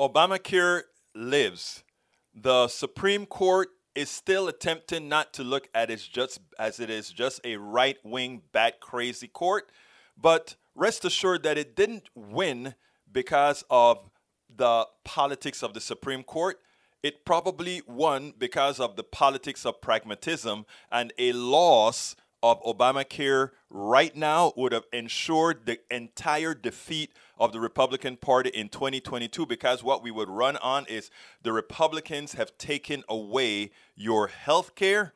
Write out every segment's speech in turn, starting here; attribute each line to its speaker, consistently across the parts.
Speaker 1: Obamacare lives. The Supreme Court is still attempting not to look at it just as it is just a right-wing bat crazy court, but rest assured that it didn't win because of the politics of the Supreme Court. It probably won because of the politics of pragmatism and a loss of Obamacare right now would have ensured the entire defeat of the Republican Party in 2022 because what we would run on is the Republicans have taken away your health care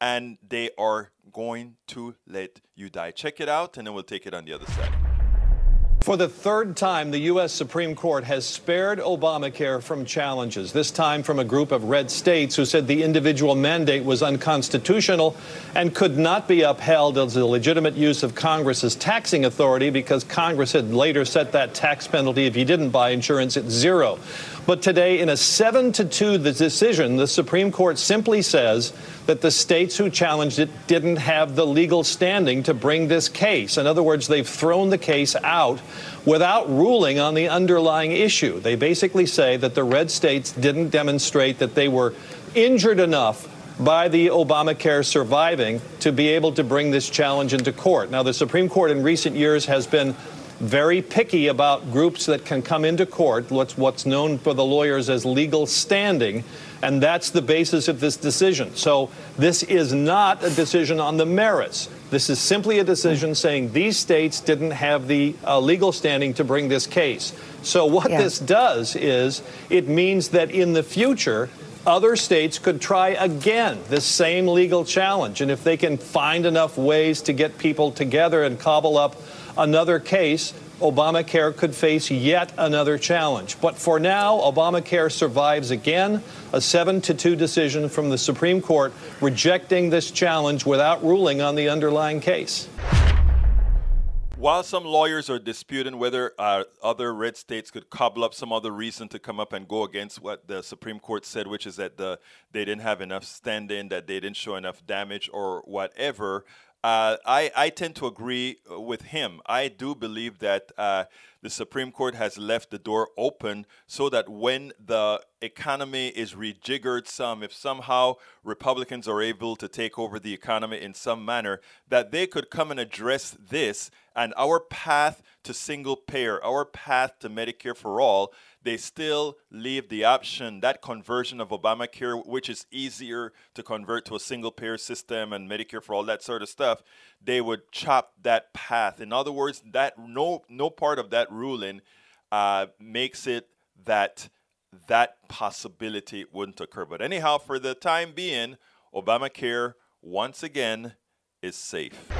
Speaker 1: and they are going to let you die. Check it out and then we'll take it on the other side.
Speaker 2: For the third time, the U.S. Supreme Court has spared Obamacare from challenges, this time from a group of red states who said the individual mandate was unconstitutional and could not be upheld as a legitimate use of Congress's taxing authority because Congress had later set that tax penalty if you didn't buy insurance at zero. But today, in a 7 to 2 decision, the Supreme Court simply says that the states who challenged it didn't have the legal standing to bring this case. In other words, they've thrown the case out without ruling on the underlying issue. They basically say that the red states didn't demonstrate that they were injured enough by the Obamacare surviving to be able to bring this challenge into court. Now, the Supreme Court in recent years has been very picky about groups that can come into court, what's, what's known for the lawyers as legal standing, and that's the basis of this decision. So this is not a decision on the merits. This is simply a decision saying these states didn't have the uh, legal standing to bring this case. So what yeah. this does is it means that in the future, other states could try again this same legal challenge. And if they can find enough ways to get people together and cobble up another case, Obamacare could face yet another challenge. But for now, Obamacare survives again, a 7 to 2 decision from the Supreme Court rejecting this challenge without ruling on the underlying case.
Speaker 1: While some lawyers are disputing whether uh, other red states could cobble up some other reason to come up and go against what the Supreme Court said, which is that the, they didn't have enough standing, that they didn't show enough damage, or whatever, uh, I, I tend to agree uh, with him. I do believe that uh, the Supreme Court has left the door open so that when the economy is rejiggered some, if somehow Republicans are able to take over the economy in some manner, that they could come and address this and our path to single payer, our path to Medicare for all they still leave the option, that conversion of Obamacare, which is easier to convert to a single payer system and Medicare for all that sort of stuff, they would chop that path. In other words, that no no part of that ruling uh, makes it that that possibility wouldn't occur. But anyhow, for the time being, Obamacare once again is safe.